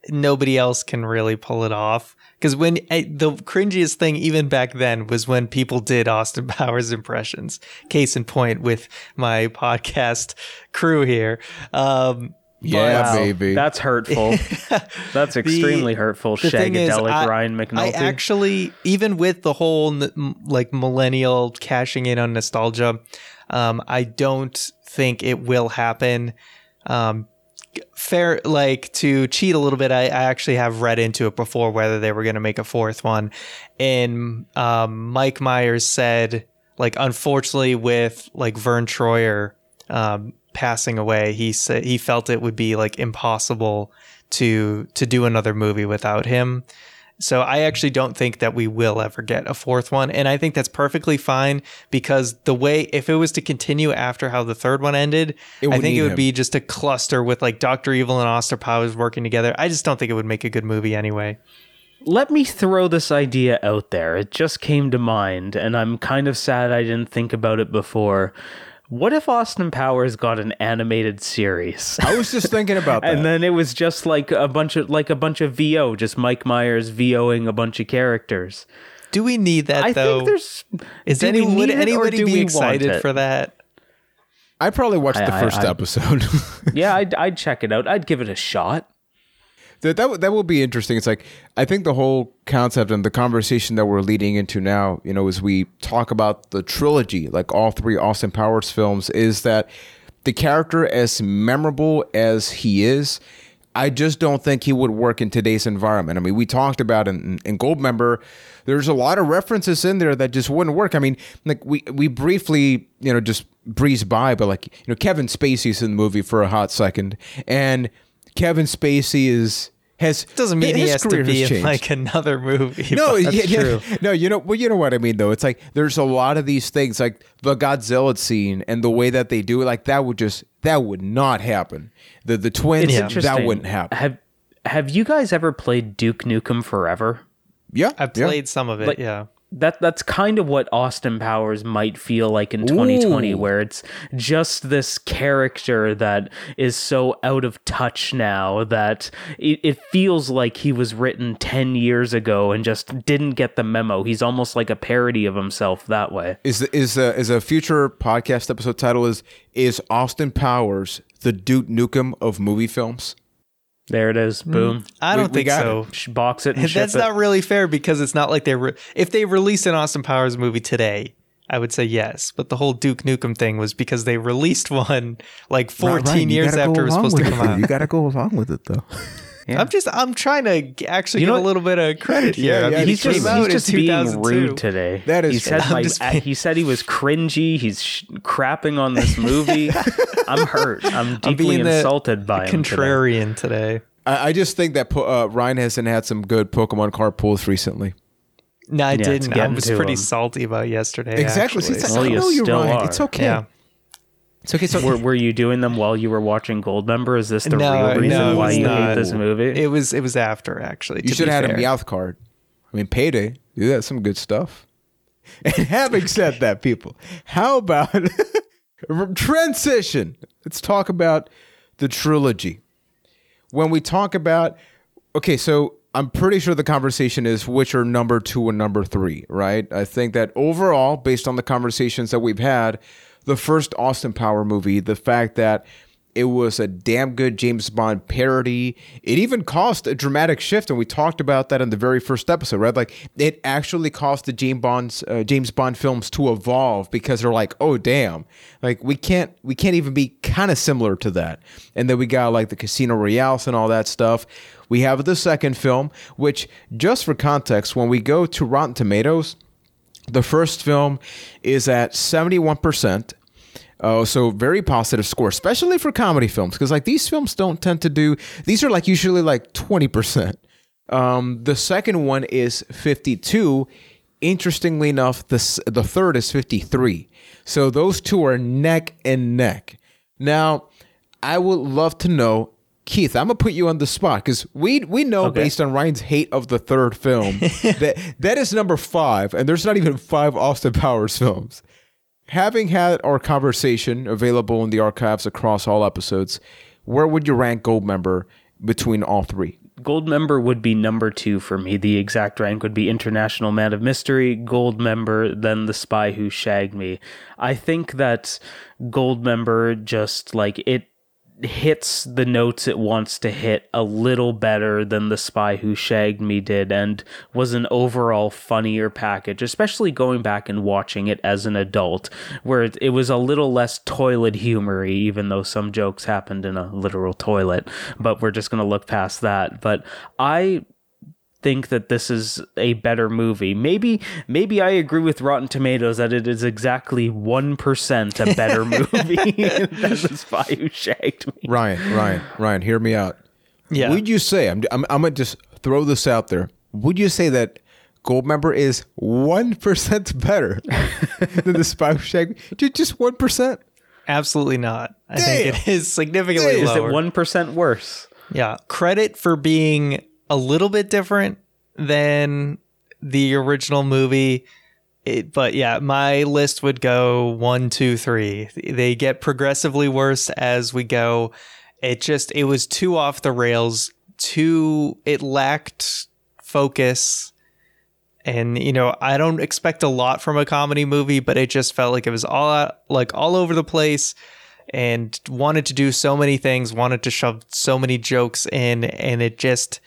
nobody else can really pull it off. Because when I, the cringiest thing, even back then, was when people did Austin Powers impressions. Case in point with my podcast crew here. Um, yeah, Wow, baby. That's hurtful. That's extremely hurtful. the thing is, Shagadelic I- Ryan I actually, even with the whole like millennial cashing in on nostalgia, um, I don't think it will happen. Um, fair, like to cheat a little bit, I, I actually have read into it before whether they were going to make a fourth one, and um, Mike Myers said, like, unfortunately, with like Verne Troyer um, passing away, he said he felt it would be like impossible to to do another movie without him. So I actually don't think that we will ever get a fourth one. And I think that's perfectly fine because the way if it was to continue after how the third one ended, I think it would him. be just a cluster with like Doctor Evil and Austin Powers working together. I just don't think it would make a good movie anyway. Let me throw this idea out there. It just came to mind, and I'm kind of sad I didn't think about it before. What if Austin Powers got an animated series? I was just thinking about that. and then it was just like a bunch of like a bunch of VO, just Mike Myers VOing a bunch of characters. Do we need that I though? think there's Is do any we would need it or anybody do be we excited for that? I probably watched the I- first I- episode. yeah, I'd, I'd check it out. I'd give it a shot. That that that will be interesting. It's like I think the whole concept and the conversation that we're leading into now, you know, as we talk about the trilogy, like all three Austin Powers films, is that the character, as memorable as he is, I just don't think he would work in today's environment. I mean, we talked about in, in Goldmember, there's a lot of references in there that just wouldn't work. I mean, like we we briefly, you know, just breeze by, but like you know, Kevin Spacey's in the movie for a hot second, and Kevin Spacey is has Doesn't mean he his has to career be in changed. like another movie. No, but- yeah, yeah. no, you know, well, you know what I mean, though. It's like there's a lot of these things, like the Godzilla scene and the way that they do it, like that would just that would not happen. The the twins, It's that wouldn't happen. Have Have you guys ever played Duke Nukem Forever? Yeah, I've yeah. played some of it. Like- yeah. That that's kind of what Austin Powers might feel like in 2020 Ooh. where it's just this character that is so out of touch now that it, it feels like he was written 10 years ago and just didn't get the memo. He's almost like a parody of himself that way. Is is a is a future podcast episode title is is Austin Powers the Duke Nukem of movie films? There it is. Mm. Boom. I don't we think got so. Sh- Box it and ship That's it. not really fair because it's not like they re- if they released an Austin Powers movie today, I would say yes. But the whole Duke Nukem thing was because they released one like 14 years after it was supposed to come out. You got to go along with it, though. I'm just I'm trying to actually You give know a little bit of credit here. Yeah, I yeah, mean, he's it just, he's just being rude today. That is he said fair. my, just being- he said he was cringy. He's sh- crapping on this movie. I'm hurt. I'm I'm deeply being the insulted by him. today. contrarian today. I, I just think that po- uh, Ryan hasn't had some good Pokemon card pulls recently. No, I it's didn't. I was pretty him. salty about yesterday. Exactly. actually. See, it's Well, I know you're still Ryan. are. It's okay. yeah. It's okay. So Were, were you doing them while you were watching Goldmember? Is this the No, real reason no, why you not. hate this movie? It was it was after actually. You should have had a fair. Meowth card. I mean, payday. Do that some good stuff. And having said that, people, how about transition? Let's talk about the trilogy. When we talk about, okay, so I'm pretty sure the conversation is which are number two and number three, right? I think that overall, based on the conversations that we've had, the first Austin Power movie, the fact that It was a damn good James Bond parody. It even caused a dramatic shift, and we talked about that in the very first episode, right? Like it actually caused the James Bond's uh, James Bond films to evolve because they're like, oh damn, like we can't we can't even be kind of similar to that. And then we got like the Casino Royales and all that stuff. We have the second film, which just for context, when we go to Rotten Tomatoes, the first film is at seventy one percent Oh, so very positive score, especially for comedy films, because like these films don't tend to do. These are like usually like twenty percent. Um, the second one is fifty-two. Interestingly enough, the the third is fifty-three. So those two are neck and neck. Now, I would love to know, Keith. I'm gonna put you on the spot because we we know Okay. based on Ryan's hate of the third film that that is number five, and there's not even five Austin Powers films having had our conversation available in the archives across all episodes, where would you rank Goldmember between all three? Gold member would be number two for me. The exact rank would be International Man of Mystery, Gold member, then The Spy Who Shagged Me. I think that Gold member just like it hits the notes it wants to hit a little better than The Spy Who Shagged Me did and was an overall funnier package, especially going back and watching it as an adult, where it, was a little less toilet humory, even though some jokes happened in a literal toilet. But we're just going to look past that. But I think that this is a better movie. Maybe maybe I agree with Rotten Tomatoes that it is exactly 1% a better movie than The Spy Who Shagged Me. Ryan, Ryan, Ryan, hear me out. Yeah. Would you say I'm I'm, I'm gonna just throw this out there? Would you say that Goldmember is one percent better than the Spy Who Shagged Me? Ju- Just one percent? Absolutely not. I think it is significantly Damn. Is it 1% worse? Yeah. Credit for being a little bit different than the original movie. It, but yeah, my list would go one, two, three. They get progressively worse as we go. It just, it was too off the rails, too, it lacked focus. And, you know, I don't expect a lot from a comedy movie, but it just felt like it was all out, like all over the place and wanted to do so many things, wanted to shove so many jokes in, and it just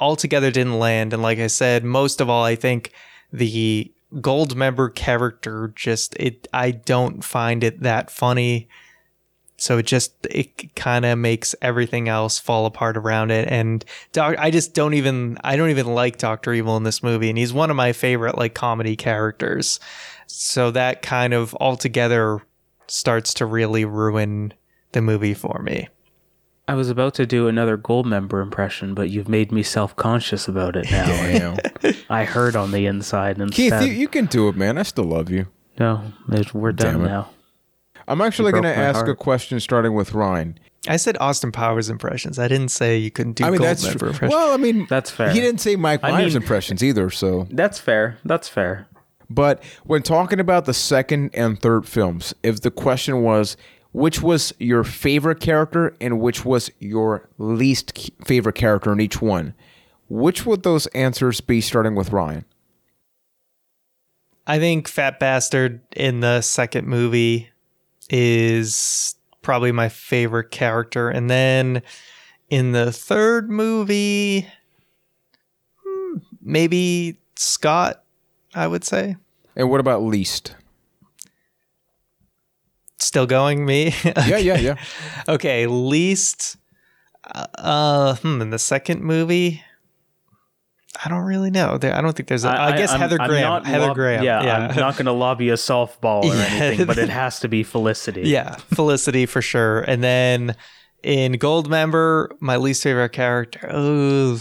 altogether didn't land. And like I said, most of all, I think the gold member character just it I don't find it that funny. So it just it kind of makes everything else fall apart around it. And doc, I just don't even I don't even like Doctor Evil in this movie, and he's one of my favorite like comedy characters. So that kind of altogether starts to really ruin the movie for me. I was about to do another gold member impression, but you've made me self conscious about it now. Damn. I heard on the inside and Keith, you, you can do it, man. I still love you. no, it- we're done Damn it. now. I'm actually going to ask heart. a question starting with Ryan. I said Austin Powers impressions. I didn't say you couldn't do I mean, gold that's member true. impressions. Well, I mean, That's fair. He didn't say Mike I Myers mean- impressions either, so. That's fair. That's fair. But when talking about the second and third films, if the question was which was your favorite character and which was your least favorite character in each one, which would those answers be starting with Ryan? I think Fat Bastard in the second movie is probably my favorite character. And then in the third movie, hmm, maybe Scott, I would say. And what about least? Still going, me? Yeah, yeah, yeah. okay, least. Uh, uh, hmm, in the second movie, I don't really know. There, I don't think there's. A, I, guess I'm- Heather I'm Graham. not Heather lob- Graham. Yeah, Yeah, I'm not going to lobby a softball or Yeah. anything, but it has to be Felicity. Yeah, Felicity for sure. And then in Goldmember, my least favorite character oh,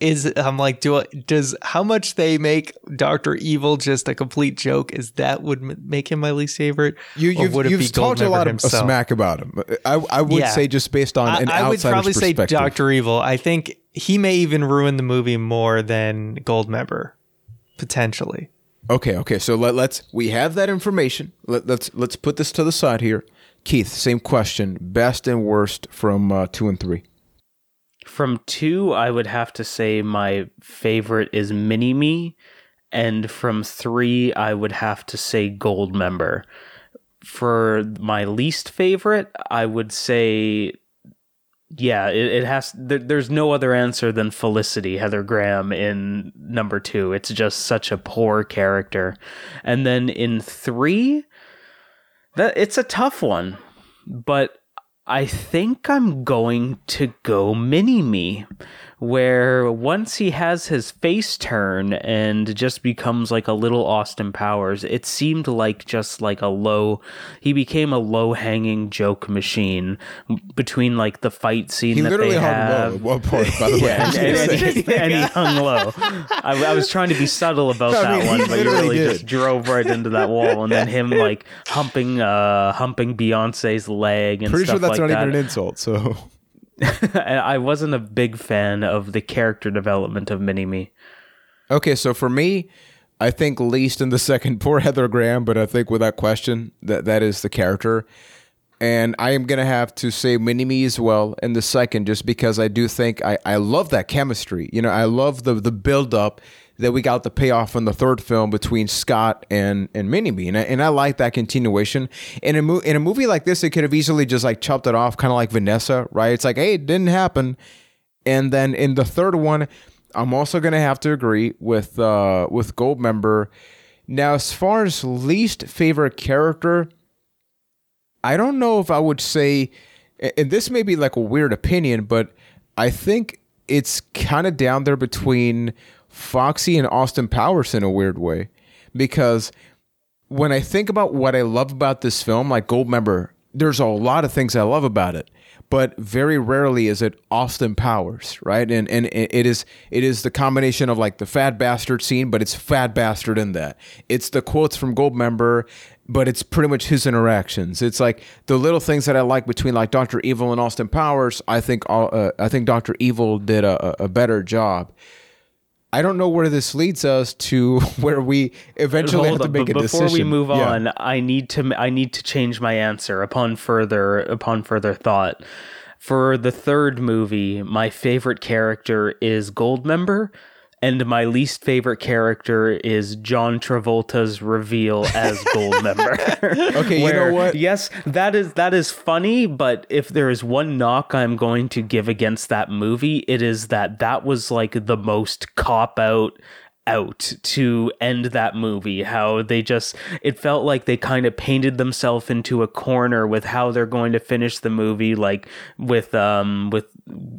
is I'm like, do I, does how much they make Doctor Evil just a complete joke? Is that would m- make him my least favorite? You, you've, would you've talked a Goldmember lot of himself? smack about him. I, I would Yeah. say just based on an I, I would probably say. Doctor Evil. I think he may even ruin the movie more than Goldmember, potentially. Okay, okay. So let, let's we have that information. Let, let's let's put this to the side here. Keith, same question. Best and worst from uh, two and three. From two, I would have to say my favorite is Mini Me, and from three, I would have to say Gold Member. for my least favorite, I would say, yeah, it, it has. There, there's no other answer than Felicity Heather Graham in number two. It's just such a poor character, and then in three, that it's a tough one, but I think I'm going to go Mini Me where once he has his face turn and just becomes like a little Austin Powers, it seemed like just like a low, he became a low hanging joke machine between like the fight scene He that literally they hung have. low at one point, by the way. Yeah, and, and- he, and he hung low. I, I was trying to be subtle about I that mean, one, but you really did. just drove right into that wall, and then him like humping, uh, humping Beyonce's leg and Pretty sure that's like not that. even an insult. So I wasn't a big fan of the character development of Mini Me. Okay, so for me, I think least in the second, poor Heather Graham, but I think without question that that is the character. And I am gonna have to say Mini Me as well in the second, just because I do think I, I love that chemistry. You know, I love the the build up that we got the payoff in the third film between Scott and and Mini Me, and I, and I like that continuation. In a mo- in a movie like this, it could have easily just like chopped it off, kind of like Vanessa, right? It's like, hey, it didn't happen. And then in the third one, I'm also gonna have to agree with uh with Goldmember. Now, as far as least favorite character, I don't know if I would say, and this may be like a weird opinion, but I think it's kind of down there between Foxy and Austin Powers in a weird way, because when I think about what I love about this film, like Goldmember, there's a lot of things I love about it, but very rarely is it Austin Powers, right? And and it is it is the combination of like the fat bastard scene, but it's fat bastard in that. It's the quotes from Goldmember, but it's pretty much his interactions. It's like the little things that I like between like Doctor Evil and Austin Powers. I think uh, I think Doctor Evil did a, a better job. I don't know where this leads us to where we eventually have to make a before decision. Before we move Yeah. on, I need to I need to change my answer upon further upon further thought. For the third movie, my favorite character is Goldmember, and my least favorite character is John Travolta's reveal as Goldmember. Okay, you know what? Yes, that is that is funny, but if there is one knock I'm going to give against that movie, it is that that was like the most cop out out to end that movie how they just it felt like they kind of painted themselves into a corner with how they're going to finish the movie like with um with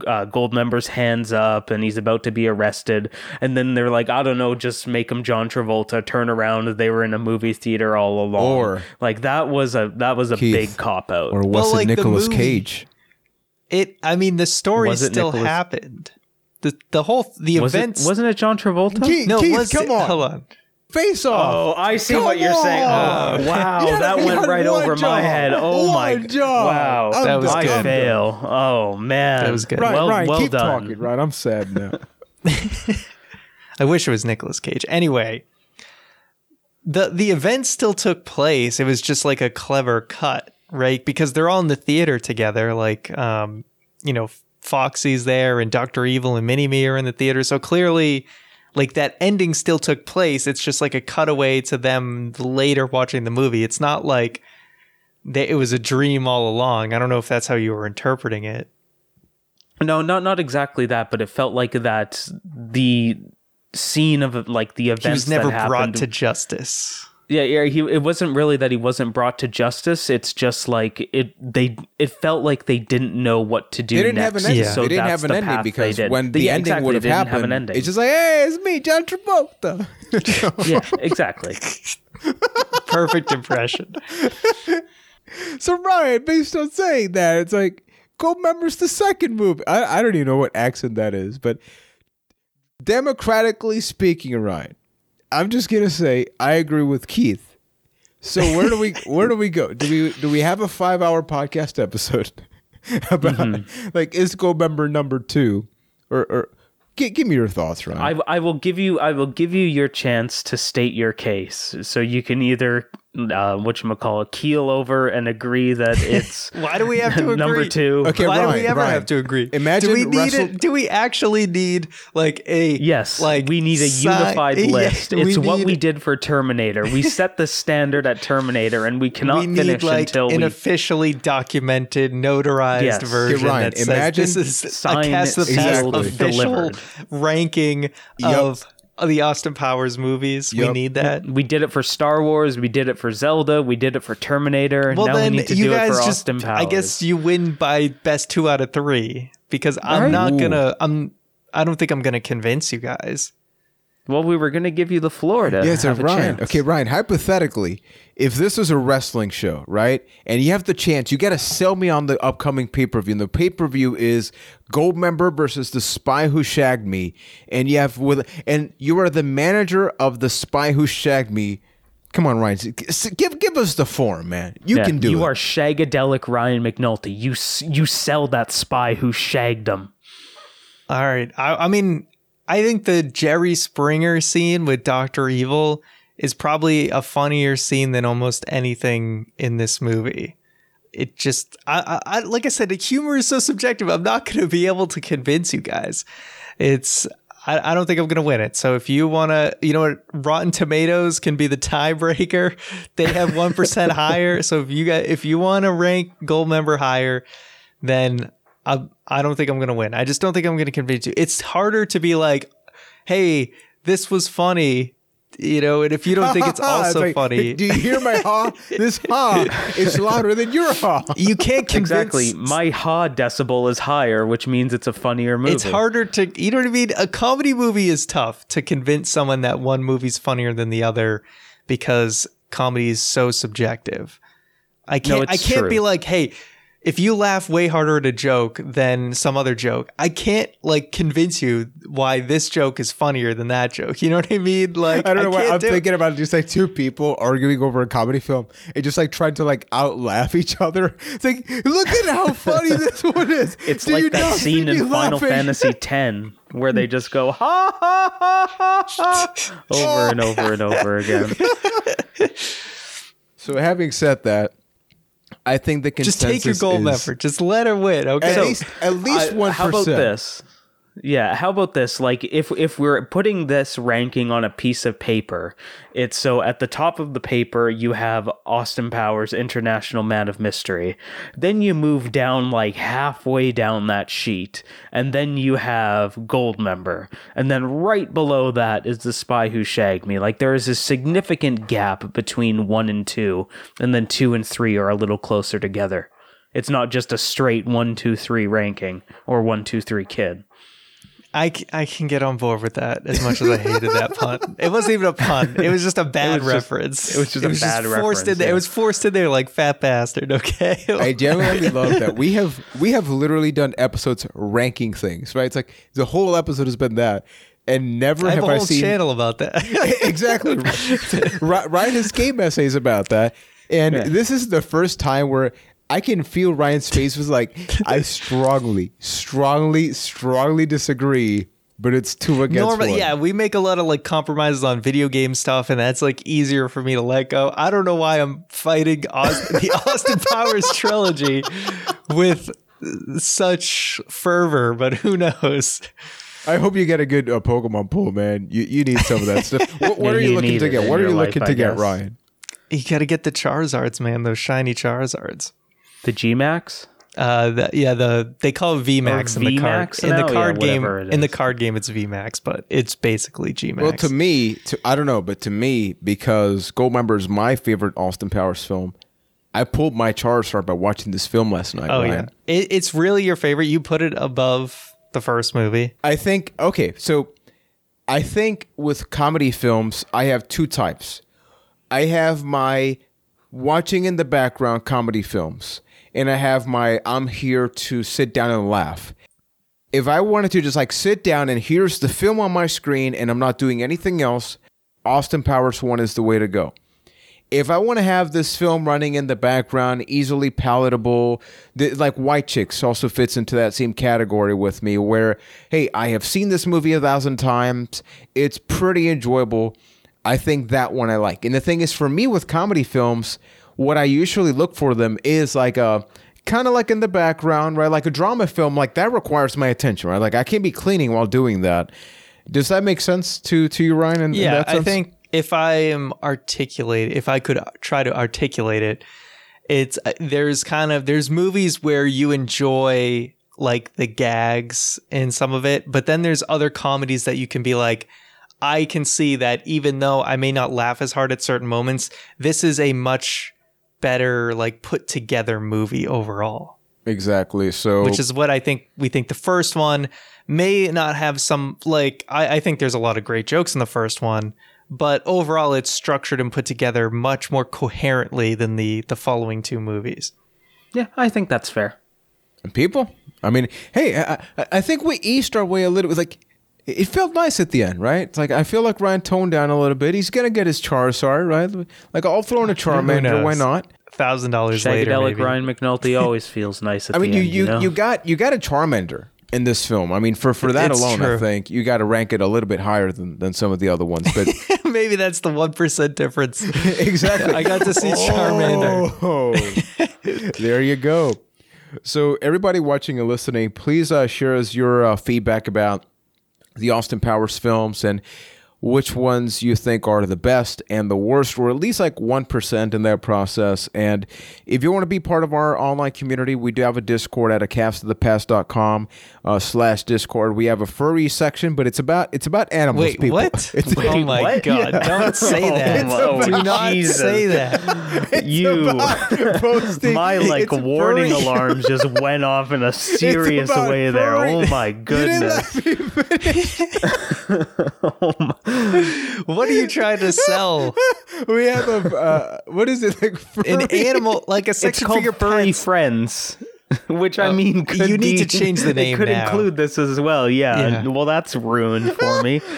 uh Goldmember's hands up and he's about to be arrested and then they're like I don't know just make him John Travolta turn around they were in a movie theater all along Or- like that was a that was a Keith, big cop out Or was Well, it like the Nicolas Cage? It. I mean, the story Was still Nicolas- happened. The the whole the was events. it wasn't it John Travolta Keith, no, Keith, was come it- on. Hold on. Face off. Oh, I see Come what you're saying. Oh, wow, You that went right one over my head. Oh my One job. Wow, I'm That was done. I good. fail. Oh man, That was good. Ryan, Well, Ryan, well keep done. talking. Ryan, I'm sad now. I wish it was Nicolas Cage. Anyway, the the event still took place. It was just like a clever cut, right? Because they're all in the theater together. Like, um, you know, Foxy's there, and Doctor Evil and Mini Me are in the theater. So clearly, like that ending still took place. It's just like a cutaway to them later watching the movie. It's not like they, it was a dream all along. I don't know if that's how you were interpreting it. No, not not exactly that, but it felt like that the scene of like the events He was never brought happened. to justice. Yeah, yeah. He it wasn't really that he wasn't brought to justice. It's just like it. They it felt like they didn't know what to do. They didn't have an ending. Yeah. So they didn't have an the ending path they because when the Yeah, ending exactly, would have happened, have an ending. it's just like, hey, it's me, John Travolta. yeah, exactly. Perfect impression. so Ryan, based on saying that, it's like Gold members the second movie. I, I don't even know what accent that is, but democratically speaking, Ryan, I'm just gonna say I agree with Keith. So where do we where do we go? Do we do we have a five hour podcast episode about Mm-hmm. like is Gold member number two or or gi- give me your thoughts, Ryan. I, I will give you I will give you your chance to state your case. So you can either uh, whatchamacallit, keel over and agree that it's Why do we have to agree? number two. Okay, Why do we ever Ryan, have to agree? imagine do we need Russell- it? Do we actually need like a Yes, Like we need a si- unified yeah, list. It's what need- we did for Terminator. We set the standard at Terminator, and we cannot we need finish like until an we officially documented, notarized Yes. version Ryan, that says imagine- this is a cast of sealed, official delivered. ranking Yup. of the Austin Powers movies. We need that. we did it for Star Wars. We did it for Zelda. We did it for Terminator. And Well, now then we need to you do it guys for just. Austin Powers. I guess you win by best two out of three because I'm Right. not gonna. I'm. I don't think I'm gonna convince you guys. Well, we were going to give you the floor to Yeah, so have a Ryan. chance. Okay, Ryan. Hypothetically, if this was a wrestling show, right, and you have the chance, you got to sell me on the upcoming pay per view. And the pay per view is Goldmember versus the Spy Who Shagged Me, and you have with, and you are the manager of the Spy Who Shagged Me. Come on, Ryan. Give give us the form, man. You Yeah, can do you it. You are shagadelic Ryan McNulty. You you sell that spy who shagged him. All right. I, I mean, I think the Jerry Springer scene with Doctor Evil is probably a funnier scene than almost anything in this movie. It just, I, I, like I said, the humor is so subjective. I'm not going to be able to convince you guys. It's, I, I don't think I'm going to win it. So if you want to, you know what, Rotten Tomatoes can be the tiebreaker. They have one percent higher. So if you got, if you want to rank Goldmember higher, then I I don't think I'm gonna win. I just don't think I'm gonna convince you. It's harder to be like, hey, this was funny, you know, and if you don't think it's also like, funny, Do you hear my ha? This ha is louder than your ha. you can't convince. Exactly. My ha decibel is higher, which means it's a funnier movie. It's harder to, you know what I mean? A comedy movie is tough to convince someone that one movie's funnier than the other because comedy is so subjective. I can't, I can't true. be like, hey, if you laugh way harder at a joke than some other joke, I can't like convince you why this joke is funnier than that joke. You know what I mean? Like, I don't know why can't I'm do it. thinking about just like two people arguing over a comedy film and just like trying to like out laugh each other. It's like, look at how funny this one is. It's Do you like that not scene in Final laughing? Fantasy X where they just go ha ha ha ha ha over and over and over again. So having said that, I think the consensus Just take your gold is, effort. Just let her win. Okay. At So, least, at least I- one How about this? Yeah, how about this? Like if if we're putting this ranking on a piece of paper, it's so at the top of the paper you have Austin Powers International Man of Mystery. Then you move down like halfway down that sheet, and then you have Goldmember. And then right below that is The Spy Who Shagged Me. Like there is a significant gap between 1 and 2, and then 2 and 3 are a little closer together. It's not just a straight one, two, three ranking or one, two, three kid. I, c- I can get on board with that as much as I hated that pun. It wasn't even a pun. It was just a bad was just- reference. it was just a bad forced in reference, there. It was forced in there like fat bastard. Okay. I genuinely love that we have we have literally done episodes ranking things. Right? It's like the whole episode has been that, and never I have have, a I whole seen channel about that. exactly. Ri- Ryan has game essays about that, and this is the first time where I can feel Ryan's face was like, I strongly, strongly, strongly disagree, but it's two against Normally, one. yeah, we make a lot of like compromises on video game stuff, and that's like easier for me to let go. I don't know why I'm fighting Austin, the Austin Powers trilogy with such fervor, but who knows? I hope you get a good uh, Pokemon pull, man. You you need some of that stuff. What, what Yeah, are you, you looking to get? What are you life, looking I to get, guess. Ryan? You got to get the Charizards, man. Those shiny Charizards. The G Max? Uh, the, yeah, the they call it VMAX in the card VMAX in the now? Yeah, game. In the card game, it's VMAX, but it's basically GMAX. Well, to me, to I don't know, but to me, because Goldmember is my favorite Austin Powers film, I pulled my Charizard by watching this film last night. oh Ryan. yeah, it, it's really your favorite. You put it above the first movie. I think okay, so I think with comedy films, I have two types. I have my watching in the background comedy films, and I have my I'm here to sit down and laugh. If I wanted to just like sit down and here's the film on my screen and I'm not doing anything else, Austin Powers 1 is the way to go if I want to have this film running in the background, easily palatable, th- like White Chicks also fits into that same category with me, where, hey, I have seen this movie a thousand times. It's pretty enjoyable. I think that one I like. And the thing is, for me with comedy films, what I usually look for them is like a kind of like in the background, right? Like a drama film, like that requires my attention, right? Like I can't be cleaning while doing that. Does that make sense to to you, Ryan? In, in Yeah, that I think if I am articulate, if I could try to articulate it, it's uh, there's kind of there's movies where you enjoy like the gags in some of it, but then there's other comedies that you can be like I can see that even though I may not laugh as hard at certain moments, this is a much better like put together movie overall exactly. So which is what I think we think the first one may not have some like I, I think there's a lot of great jokes in the first one, but overall it's structured and put together much more coherently than the the following two movies. Yeah, I think that's fair. And people. I mean, hey, I, I- I think we eased our way a little. With like, it felt nice at the end, right? It's like I feel like Ryan toned down a little bit. He's gonna get his Charizard, right? Like I'll throw in a Charmander. Why not? Thousand dollars later, Psychedelic maybe. Ryan McNulty always feels nice at I mean, the you end. you, know? you got you got a Charmander in this film. I mean, for for that It's alone, I think you got to rank it a little bit higher than than some of the other ones. But maybe that's the one percent difference. exactly, I got to see Charmander. Oh, there you go. So, everybody watching and listening, please uh, share us your uh, feedback about the Austin Powers films and which ones you think are the best and the worst, or at least like 1% in that process. And if you want to be part of our online community, we do have a Discord at a castofthepast.com uh, slash Discord. We have a furry section, but it's about it's about animals, Wait, people. what? It's, oh my what? god! Don't say that. Oh, Do not Jesus. say that. you. posting- My like warning furry. alarms just went off in a serious about way there. Oh my goodness. me finish. What are you trying to sell? we have a uh, what is it like An animal like a for your furry pets. friends. Which I oh, mean, could you need be- to change the name It could now. include this as well. Yeah. Yeah. Well, that's ruined for me.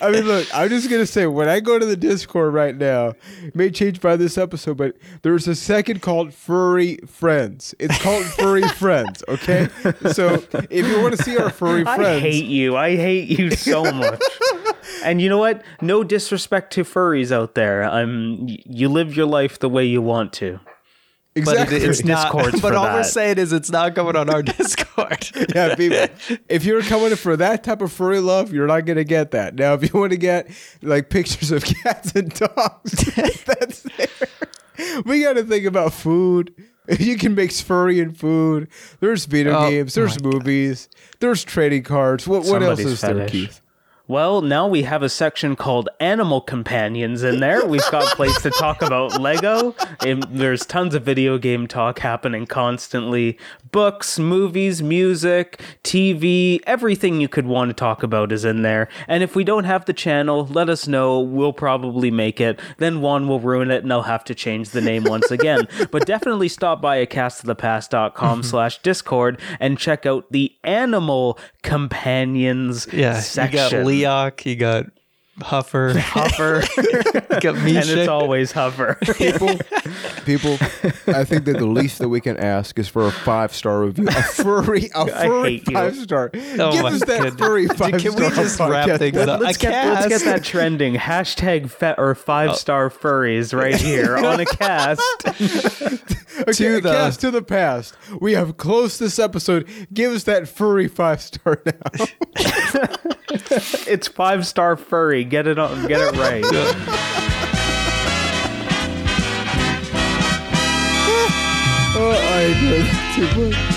I mean, look, I'm just gonna say when I go to the Discord right now, it may change by this episode, but there's a second called Furry Friends. It's called Furry Friends. Okay, so if you want to see our furry friends, I hate you. I hate you so much. and you know what? No disrespect to furries out there. Um, I'm. You live your life the way you want to. But exactly. it, it's not. Discords But for all we're saying is it's not coming on our Discord. yeah, people. If you're coming for that type of furry love, you're not gonna get that. Now, if you want to get like pictures of cats and dogs, that's there. We got to think about food. You can mix furry and food. There's video Oh, games. There's movies. There's trading cards. What what else Somebody's is there. Keith? Well, now we have a section called Animal Companions in there. We've got a place to talk about Lego. And there's tons of video game talk happening constantly. Books, movies, music, TV, everything you could want to talk about is in there. And if we don't have the channel, let us know. We'll probably make it. Then Juan will ruin it and I'll have to change the name once again. but definitely stop by a castofthepast.com mm-hmm. slash discord and check out the Animal Companions Yeah, section. Leok, you got Huffer, Huffer, you got and it's always Huffer. People, people. I think that the least that we can ask is for a five star review. A furry, a I furry hate you. five star. Oh Give us that goodness. furry five star. Can we just wrap things up? let's, A get, let's get that trending. Hashtag fe- or five star oh. furries right here on a cast. Okay, To the- cast to the past. We have closed this episode. Give us that furry five star now. it's five star furry. Get it on. Get it right. oh, I did too much.